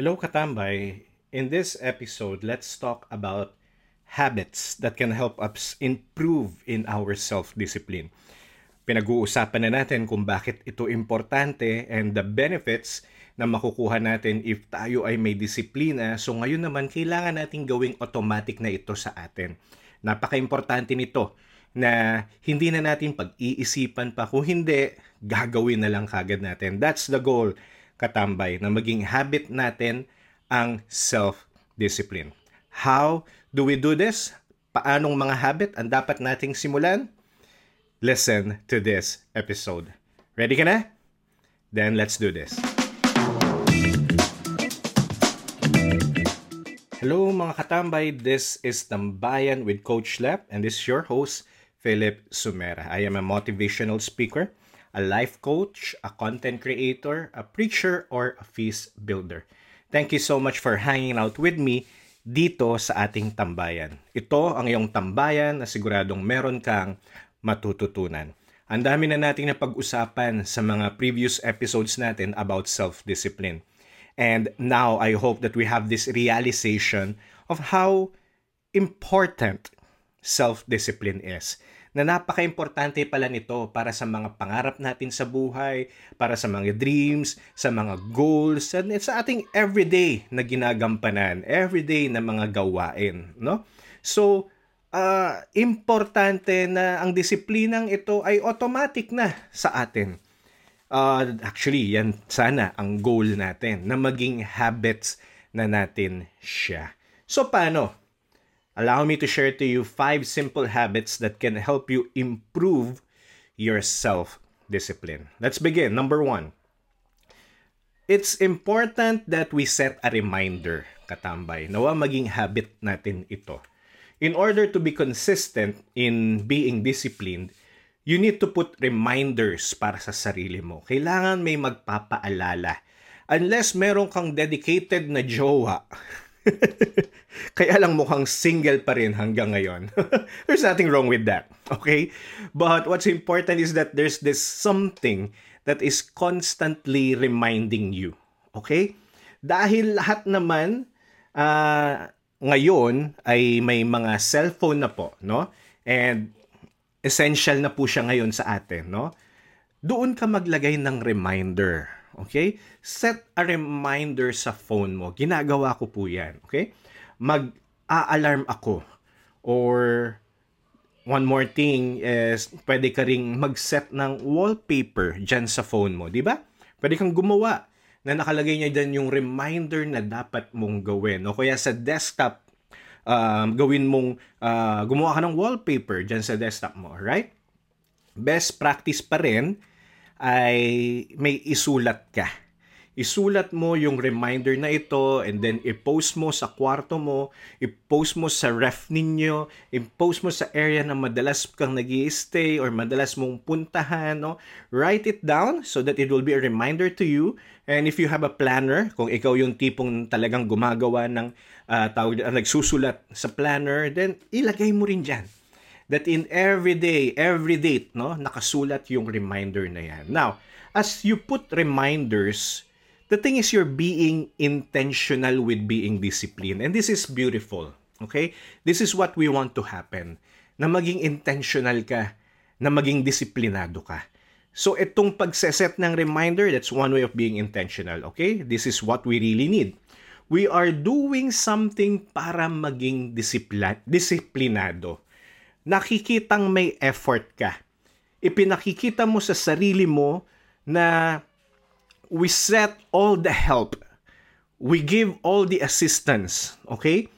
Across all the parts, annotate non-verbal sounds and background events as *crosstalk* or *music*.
Hello, Katambay. In this episode, let's talk about habits that can help us improve in our self-discipline. Pinag-uusapan na natin kung bakit ito importante and the benefits na makukuha natin if tayo ay may disiplina. So ngayon naman, kailangan nating gawing automatic na ito sa atin. Napaka-importante nito na hindi na natin pag-iisipan pa. Kung hindi, gagawin na lang kagad natin. That's the goal katambay na maging habit natin ang self-discipline. How do we do this? Paanong mga habit ang dapat nating simulan? Listen to this episode. Ready ka na? Then let's do this. Hello mga katambay, this is Tambayan with Coach Lep and this is your host, Philip Sumera. I am a motivational speaker a life coach, a content creator, a preacher, or a feast builder. Thank you so much for hanging out with me dito sa ating tambayan. Ito ang iyong tambayan na siguradong meron kang matututunan. Ang dami na nating napag-usapan sa mga previous episodes natin about self-discipline. And now I hope that we have this realization of how important self-discipline is na napaka-importante pala nito para sa mga pangarap natin sa buhay, para sa mga dreams, sa mga goals, at sa ating everyday na ginagampanan, everyday na mga gawain, no? So, uh, importante na ang disiplinang ito ay automatic na sa atin. Uh, actually, yan sana ang goal natin, na maging habits na natin siya. So, paano? Allow me to share to you five simple habits that can help you improve your self discipline. Let's begin. Number one, it's important that we set a reminder, katambay. Nawa maging habit natin ito. In order to be consistent in being disciplined, you need to put reminders para sa sarili mo. Kailangan may magpapaalala. Unless meron kang dedicated na jowa, *laughs* Kaya lang mukhang single pa rin hanggang ngayon. *laughs* there's nothing wrong with that. Okay? But what's important is that there's this something that is constantly reminding you. Okay? Dahil lahat naman uh, ngayon ay may mga cellphone na po, no? And essential na po siya ngayon sa atin, no? Doon ka maglagay ng reminder Okay? Set a reminder sa phone mo. Ginagawa ko po yan. Okay? Mag-a-alarm ako. Or one more thing is pwede ka ring mag-set ng wallpaper dyan sa phone mo. Di ba? Pwede kang gumawa na nakalagay niya dyan yung reminder na dapat mong gawin. O kaya sa desktop, um, gawin mong uh, gumawa ka ng wallpaper dyan sa desktop mo. Right? Best practice pa rin ay may isulat ka. Isulat mo yung reminder na ito and then i-post mo sa kwarto mo, i-post mo sa ref ninyo, i-post mo sa area na madalas kang nag stay or madalas mong puntahan. No? Write it down so that it will be a reminder to you. And if you have a planner, kung ikaw yung tipong talagang gumagawa ng uh, tawag, uh, nagsusulat sa planner, then ilagay mo rin dyan that in every day, every date, no, nakasulat yung reminder na yan. Now, as you put reminders, the thing is you're being intentional with being disciplined. And this is beautiful. Okay? This is what we want to happen. Na maging intentional ka, na maging disiplinado ka. So, itong pagseset ng reminder, that's one way of being intentional. Okay? This is what we really need. We are doing something para maging disipla- disiplinado nakikitang may effort ka. Ipinakikita mo sa sarili mo na we set all the help. We give all the assistance, okay?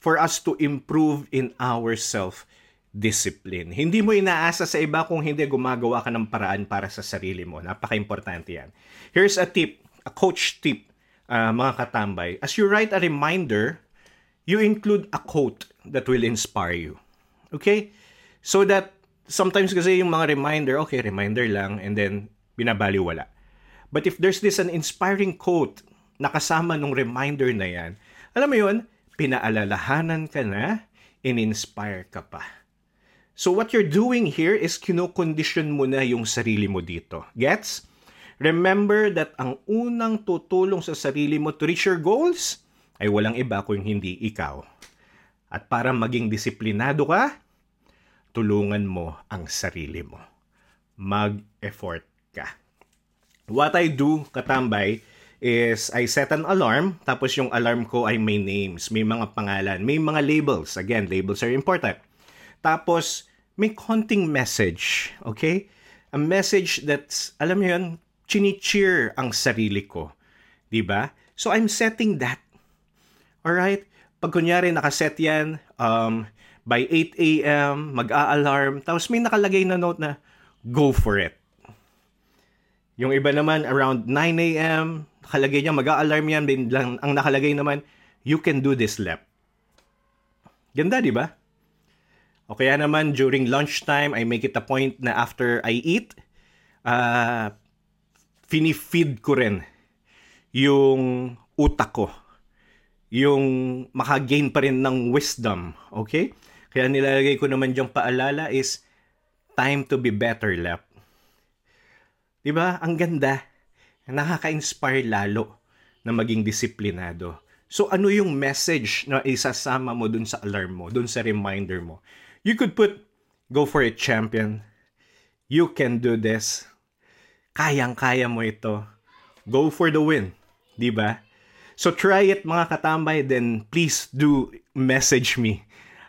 For us to improve in our self-discipline. Hindi mo inaasa sa iba kung hindi gumagawa ka ng paraan para sa sarili mo. Napaka-importante yan. Here's a tip, a coach tip, uh, mga katambay. As you write a reminder, you include a quote that will inspire you. Okay? So that sometimes kasi yung mga reminder, okay, reminder lang and then binabaliwala. But if there's this an inspiring quote na kasama nung reminder na yan, alam mo yun, pinaalalahanan ka na, in-inspire ka pa. So what you're doing here is kinokondisyon mo na yung sarili mo dito. Gets? Remember that ang unang tutulong sa sarili mo to reach your goals ay walang iba kung hindi ikaw. At para maging disiplinado ka, tulungan mo ang sarili mo. Mag-effort ka. What I do, katambay, is I set an alarm, tapos yung alarm ko ay may names, may mga pangalan, may mga labels. Again, labels are important. Tapos, may konting message, okay? A message that's, alam mo yun, chini-cheer ang sarili ko. ba? Diba? So, I'm setting that. Alright? Pag kunyari nakaset yan, um, by 8 a.m., mag-a-alarm, tapos may nakalagay na note na, go for it. Yung iba naman, around 9 a.m., nakalagay niya, mag-a-alarm yan, lang, ang nakalagay naman, you can do this lap. Ganda, di ba? O kaya naman, during lunchtime, I make it a point na after I eat, uh, finifeed ko rin yung utak ko. Yung makagain pa rin ng wisdom. Okay? Kaya nilalagay ko naman diyang paalala is time to be better, Lep. Diba? Ang ganda. Nakaka-inspire lalo na maging disiplinado. So ano yung message na isasama mo dun sa alarm mo, dun sa reminder mo? You could put, go for it champion. You can do this kayang-kaya mo ito. Go for the win. Di ba? So try it mga katambay, then please do message me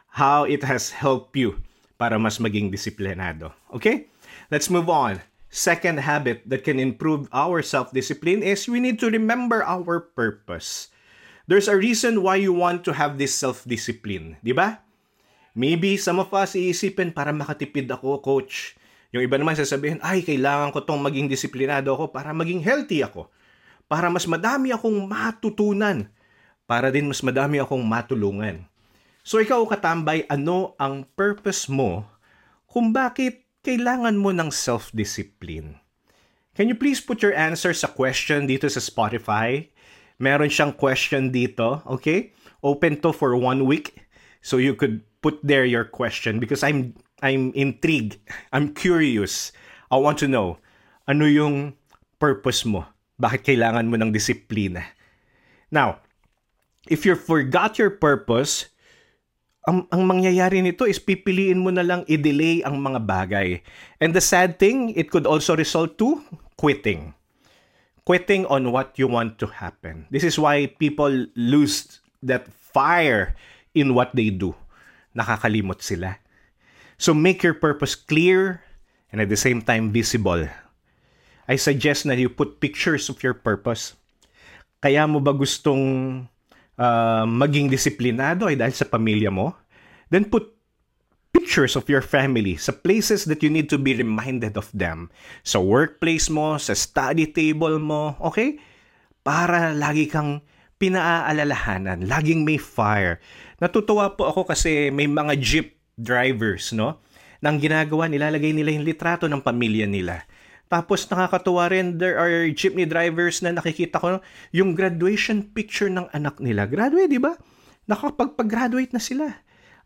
how it has helped you para mas maging disiplinado. Okay? Let's move on. Second habit that can improve our self-discipline is we need to remember our purpose. There's a reason why you want to have this self-discipline, di ba? Maybe some of us iisipin para makatipid ako, coach. Yung iba naman sasabihin, ay, kailangan ko tong maging disiplinado ako para maging healthy ako. Para mas madami akong matutunan. Para din mas madami akong matulungan. So ikaw katambay, ano ang purpose mo kung bakit kailangan mo ng self-discipline? Can you please put your answer sa question dito sa Spotify? Meron siyang question dito, okay? Open to for one week. So you could put there your question because I'm I'm intrigued. I'm curious. I want to know, ano yung purpose mo? Bakit kailangan mo ng disiplina? Now, if you forgot your purpose, ang, ang mangyayari nito is pipiliin mo na lang i-delay ang mga bagay. And the sad thing, it could also result to quitting. Quitting on what you want to happen. This is why people lose that fire in what they do. Nakakalimot sila. So make your purpose clear and at the same time visible. I suggest na you put pictures of your purpose. Kaya mo ba gustong uh, maging disiplinado ay dahil sa pamilya mo? Then put pictures of your family sa places that you need to be reminded of them. Sa workplace mo, sa study table mo, okay? Para lagi kang pinaaalalahanan, laging may fire. Natutuwa po ako kasi may mga jeep drivers, no? Nang ginagawa, nilalagay nila yung litrato ng pamilya nila. Tapos nakakatuwa rin, there are jeepney drivers na nakikita ko yung graduation picture ng anak nila. Graduate, di ba? Nakapagpag-graduate na sila.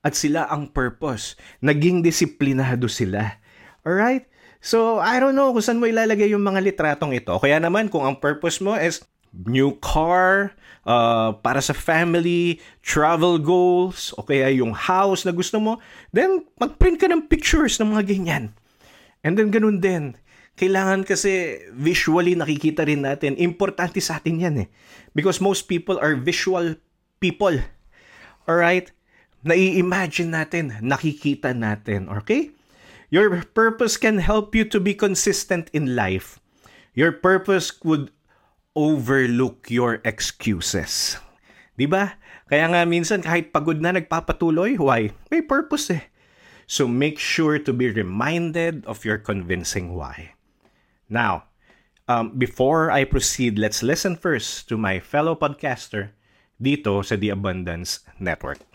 At sila ang purpose. Naging disiplinado sila. Alright? So, I don't know kung saan mo ilalagay yung mga litratong ito. Kaya naman, kung ang purpose mo is new car, uh, para sa family, travel goals, o kaya yung house na gusto mo, then mag-print ka ng pictures ng mga ganyan. And then ganun din. Kailangan kasi visually nakikita rin natin. Importante sa atin yan eh. Because most people are visual people. Alright? Nai-imagine natin, nakikita natin. Okay? Your purpose can help you to be consistent in life. Your purpose would overlook your excuses. 'Di ba? Kaya nga minsan kahit pagod na nagpapatuloy, why? May purpose eh. So make sure to be reminded of your convincing why. Now, um, before I proceed, let's listen first to my fellow podcaster dito sa The Abundance Network.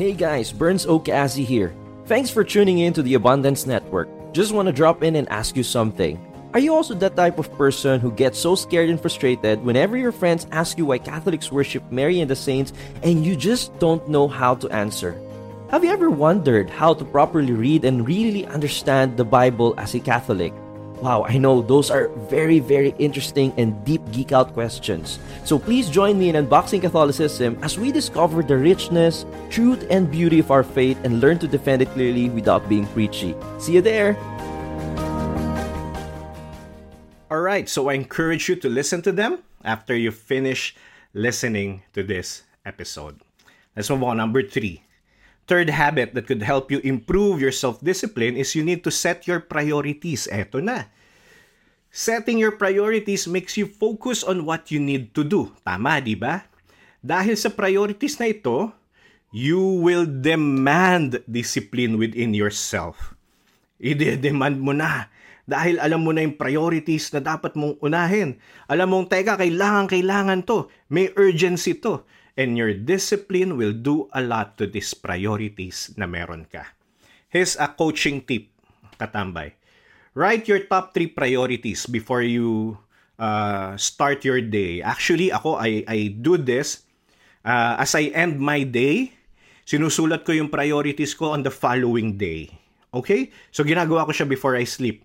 Hey guys, Burns Okazi here. Thanks for tuning in to The Abundance Network. Just want to drop in and ask you something. Are you also that type of person who gets so scared and frustrated whenever your friends ask you why Catholics worship Mary and the saints and you just don't know how to answer? Have you ever wondered how to properly read and really understand the Bible as a Catholic? Wow, I know those are very, very interesting and deep geek out questions. So please join me in unboxing Catholicism as we discover the richness, truth, and beauty of our faith and learn to defend it clearly without being preachy. See you there! Alright, so I encourage you to listen to them after you finish listening to this episode. Let's move on. Number three. Third habit that could help you improve your self-discipline is you need to set your priorities. Eto na. Setting your priorities makes you focus on what you need to do. Tama, di ba? Dahil sa priorities na ito, you will demand discipline within yourself. Ide-demand mo na. Dahil alam mo na yung priorities na dapat mong unahin. Alam mong, teka, kailangan, kailangan to. May urgency to and your discipline will do a lot to these priorities na meron ka. Here's a coaching tip, katambay. Write your top three priorities before you uh, start your day. Actually, ako, I, I do this uh, as I end my day, sinusulat ko yung priorities ko on the following day. Okay? So, ginagawa ko siya before I sleep.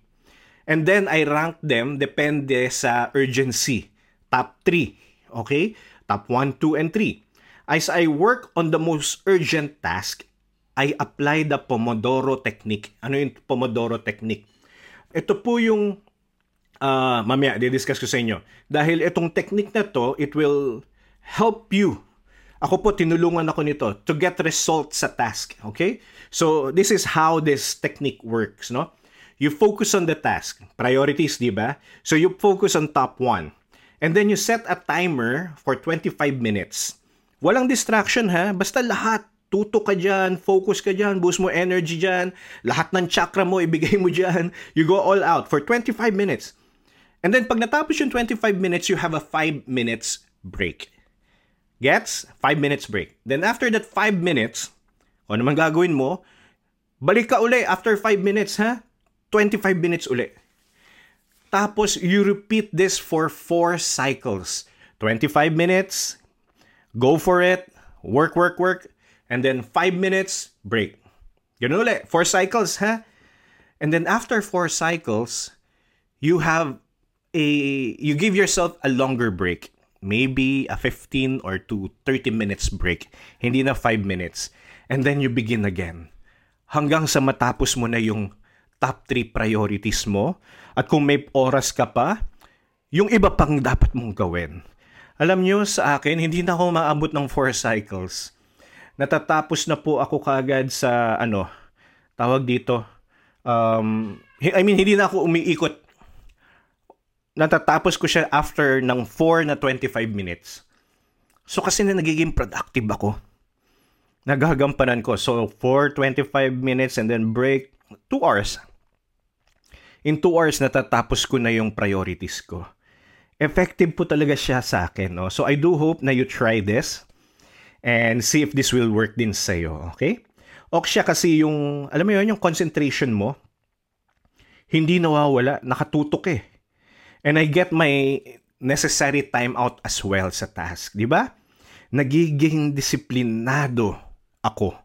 And then, I rank them depende sa urgency. Top 3. Okay? Top 1, 2, and 3. As I work on the most urgent task, I apply the Pomodoro technique. Ano yung Pomodoro technique? Ito po yung uh, mamaya di-discuss ko sa inyo. Dahil itong technique na to, it will help you. Ako po, tinulungan ako nito to get results sa task. Okay? So, this is how this technique works, no? You focus on the task. Priorities, di ba? So, you focus on top one. And then you set a timer for 25 minutes. Walang distraction ha, basta lahat. Tuto ka dyan, focus ka dyan, boost mo energy dyan, lahat ng chakra mo ibigay mo dyan. *laughs* You go all out for 25 minutes. And then pag natapos yung 25 minutes, you have a 5 minutes break. Gets? 5 minutes break. Then after that 5 minutes, ano naman gagawin mo, balik ka uli after 5 minutes ha, 25 minutes uli. Tapos, you repeat this for 4 cycles. 25 minutes, go for it, work, work, work, and then 5 minutes, break. Ganun ulit. 4 cycles, ha? And then after 4 cycles, you have a, you give yourself a longer break. Maybe a 15 or to 30 minutes break. Hindi na 5 minutes. And then you begin again. Hanggang sa matapos mo na yung top 3 priorities mo at kung may oras ka pa, yung iba pang dapat mong gawin. Alam nyo, sa akin, hindi na ako maabot ng 4 cycles. Natatapos na po ako kagad sa, ano, tawag dito, um, I mean, hindi na ako umiikot. Natatapos ko siya after ng 4 na 25 minutes. So, kasi na nagiging productive ako. Nagagampanan ko. So, 4, 25 minutes and then break, 2 hours in 2 hours natatapos ko na yung priorities ko. Effective po talaga siya sa akin. No? So I do hope na you try this and see if this will work din sa'yo. Okay? O siya kasi yung, alam mo yun, yung concentration mo, hindi nawawala, nakatutok eh. And I get my necessary time out as well sa task. Di ba? Nagiging disiplinado ako.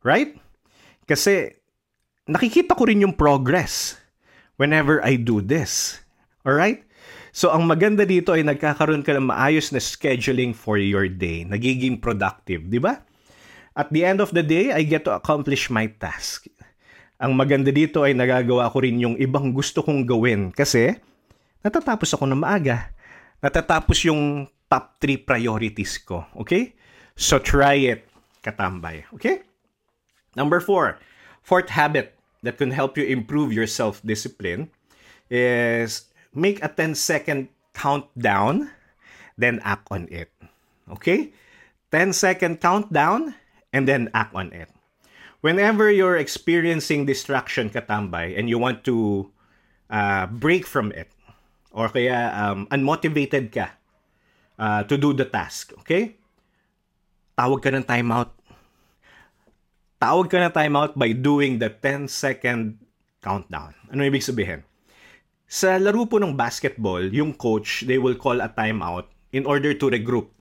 Right? Kasi nakikita ko rin yung progress whenever I do this. Alright? So, ang maganda dito ay nagkakaroon ka ng maayos na scheduling for your day. Nagiging productive, di ba? At the end of the day, I get to accomplish my task. Ang maganda dito ay nagagawa ko rin yung ibang gusto kong gawin kasi natatapos ako na maaga. Natatapos yung top 3 priorities ko. Okay? So, try it, katambay. Okay? Number 4. Fourth habit that can help you improve your self-discipline is make a 10 second countdown, then act on it. Okay? 10 second countdown, and then act on it. Whenever you're experiencing distraction katambay and you want to uh, break from it, or kaya um, unmotivated ka uh, to do the task, okay? Tawag ka ng timeout tawag ka na timeout by doing the 10 second countdown. Ano ibig sabihin? Sa laro po ng basketball, yung coach, they will call a timeout in order to regroup,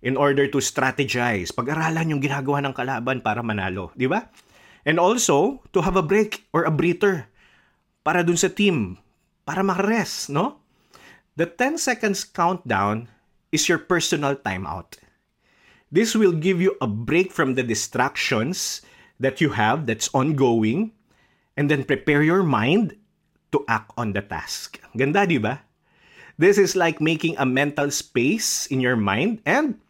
in order to strategize, pag-aralan yung ginagawa ng kalaban para manalo, di ba? And also, to have a break or a breather para dun sa team, para ma-rest, no? The 10 seconds countdown is your personal timeout. This will give you a break from the distractions that you have that's ongoing and then prepare your mind to act on the task. Ganda, di ba? This is like making a mental space in your mind and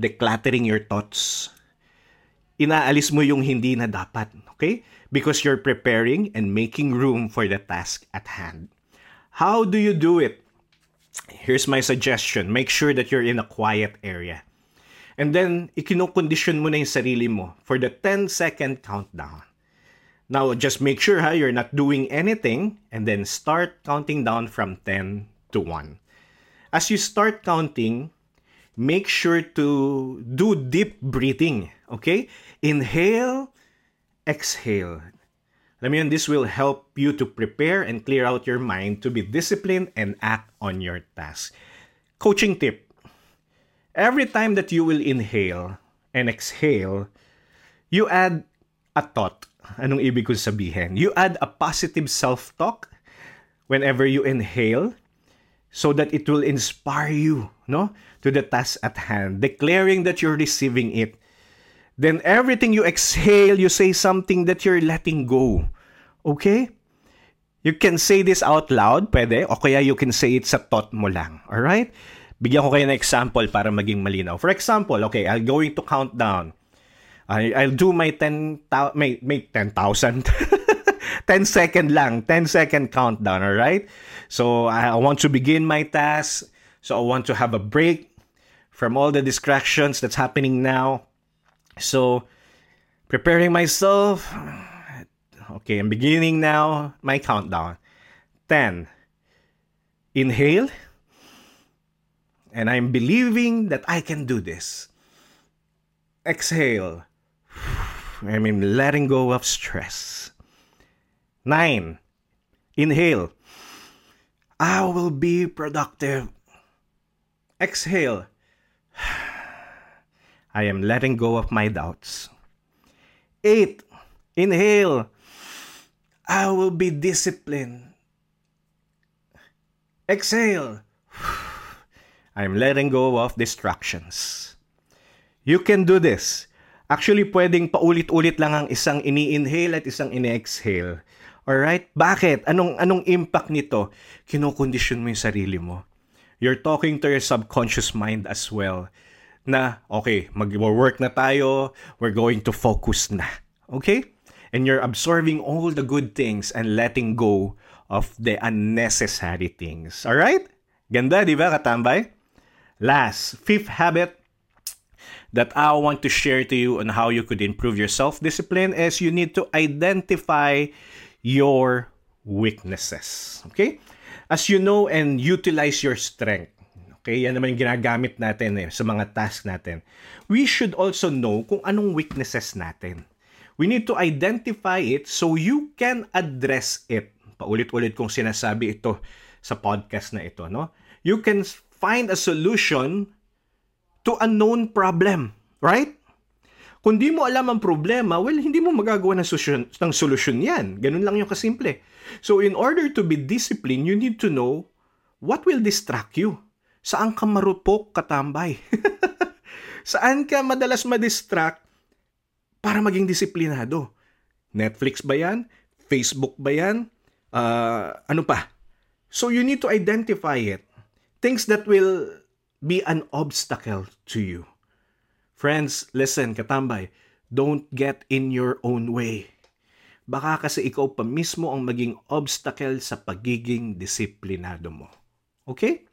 decluttering your thoughts. Inaalis mo yung hindi na dapat, okay? Because you're preparing and making room for the task at hand. How do you do it? Here's my suggestion. Make sure that you're in a quiet area. And then, ikinokondisyon mo na yung sarili mo for the 10-second countdown. Now, just make sure ha, you're not doing anything and then start counting down from 10 to 1. As you start counting, make sure to do deep breathing, okay? Inhale, exhale. Alam yun, this will help you to prepare and clear out your mind to be disciplined and act on your task. Coaching tip, every time that you will inhale and exhale, you add a thought. Anong ibig ko sabihin? You add a positive self-talk whenever you inhale so that it will inspire you no to the task at hand. Declaring that you're receiving it. Then everything you exhale you say something that you're letting go. Okay? You can say this out loud pwede o kaya you can say it sa thought mo lang. All right Bigyan ko kayo ng example para maging malinaw. For example, okay, I'm going to count down. I, I'll do my 10, may, may 10,000. 10 *laughs* second lang, 10 second countdown, all right? So I want to begin my task. So I want to have a break from all the distractions that's happening now. So preparing myself. Okay, I'm beginning now my countdown. 10. Inhale and I'm believing that I can do this. Exhale. I mean, letting go of stress. Nine. Inhale. I will be productive. Exhale. I am letting go of my doubts. Eight. Inhale. I will be disciplined. Exhale. I'm letting go of distractions. You can do this. Actually, pwedeng paulit-ulit lang ang isang ini-inhale at isang ini-exhale. Alright? Bakit? Anong, anong impact nito? Kinokondisyon mo yung sarili mo. You're talking to your subconscious mind as well na, okay, mag-work na tayo, we're going to focus na. Okay? And you're absorbing all the good things and letting go of the unnecessary things. Alright? Ganda, di ba, katambay? Last, fifth habit that I want to share to you on how you could improve your self discipline is you need to identify your weaknesses. Okay? As you know and utilize your strength. Okay? Yan naman yung ginagamit natin eh, sa mga task natin. We should also know kung anong weaknesses natin. We need to identify it so you can address it. Paulit-ulit kong sinasabi ito sa podcast na ito, no? You can find a solution to a known problem. Right? Kung di mo alam ang problema, well, hindi mo magagawa ng solusyon, ng solusyon yan. Ganun lang yung kasimple. So, in order to be disciplined, you need to know what will distract you. Saan ka marupok katambay? *laughs* Saan ka madalas ma-distract para maging disiplinado? Netflix ba yan? Facebook ba yan? Uh, ano pa? So, you need to identify it things that will be an obstacle to you. Friends, listen, katambay, don't get in your own way. Baka kasi ikaw pa mismo ang maging obstacle sa pagiging disiplinado mo. Okay?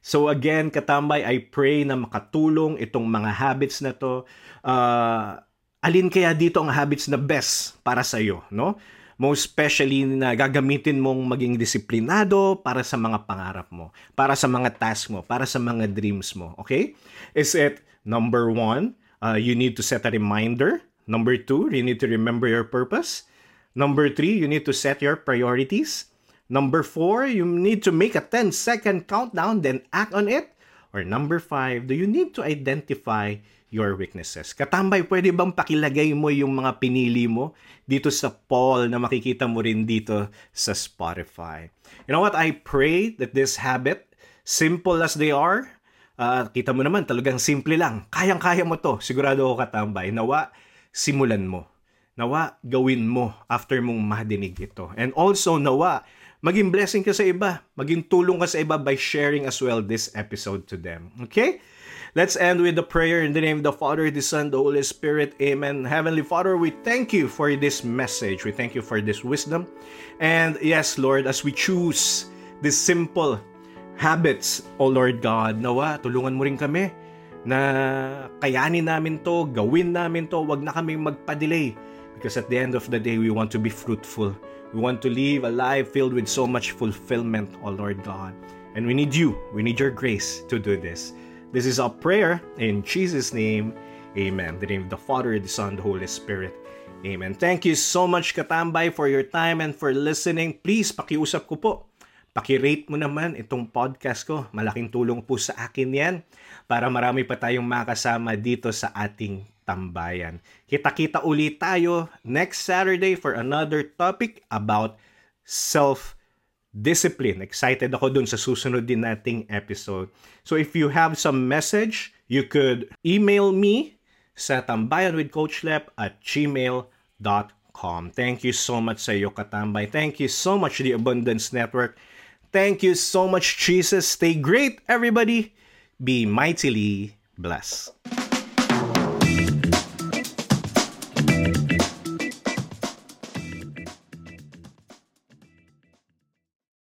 So again, katambay, I pray na makatulong itong mga habits na to. Uh, alin kaya dito ang habits na best para sa iyo, no? Most especially na gagamitin mong maging disiplinado para sa mga pangarap mo, para sa mga task mo, para sa mga dreams mo. Okay? Is it number one, uh, you need to set a reminder. Number two, you need to remember your purpose. Number three, you need to set your priorities. Number four, you need to make a 10 second countdown, then act on it. Or number five, do you need to identify your weaknesses? Katambay, pwede bang pakilagay mo yung mga pinili mo dito sa poll na makikita mo rin dito sa Spotify? You know what? I pray that this habit, simple as they are, uh, kita mo naman, talagang simple lang. Kayang-kaya mo to. Sigurado ako katambay. Nawa, simulan mo. Nawa, gawin mo after mong madinig ito. And also, nawa, maging blessing ka sa iba. Maging tulong ka sa iba by sharing as well this episode to them. Okay? Let's end with the prayer in the name of the Father, the Son, the Holy Spirit. Amen. Heavenly Father, we thank you for this message. We thank you for this wisdom. And yes, Lord, as we choose these simple habits, O Lord God, nawa, tulungan mo rin kami na kayanin namin to, gawin namin to, wag na kaming magpa-delay. Because at the end of the day, we want to be fruitful. We want to live a life filled with so much fulfillment, O Lord God. And we need you. We need your grace to do this. This is our prayer in Jesus' name. Amen. The name of the Father, the Son, the Holy Spirit. Amen. Thank you so much, Katambay, for your time and for listening. Please, pakiusap ko po. Pakirate mo naman itong podcast ko. Malaking tulong po sa akin yan para marami pa tayong makasama dito sa ating tambayan. Kita-kita ulit tayo next Saturday for another topic about self-discipline. Excited ako dun sa susunod din nating episode. So if you have some message, you could email me sa tambayanwithcoachlep at gmail.com. Thank you so much sa iyo, Katambay. Thank you so much, The Abundance Network. Thank you so much, Jesus. Stay great, everybody. Be mightily blessed.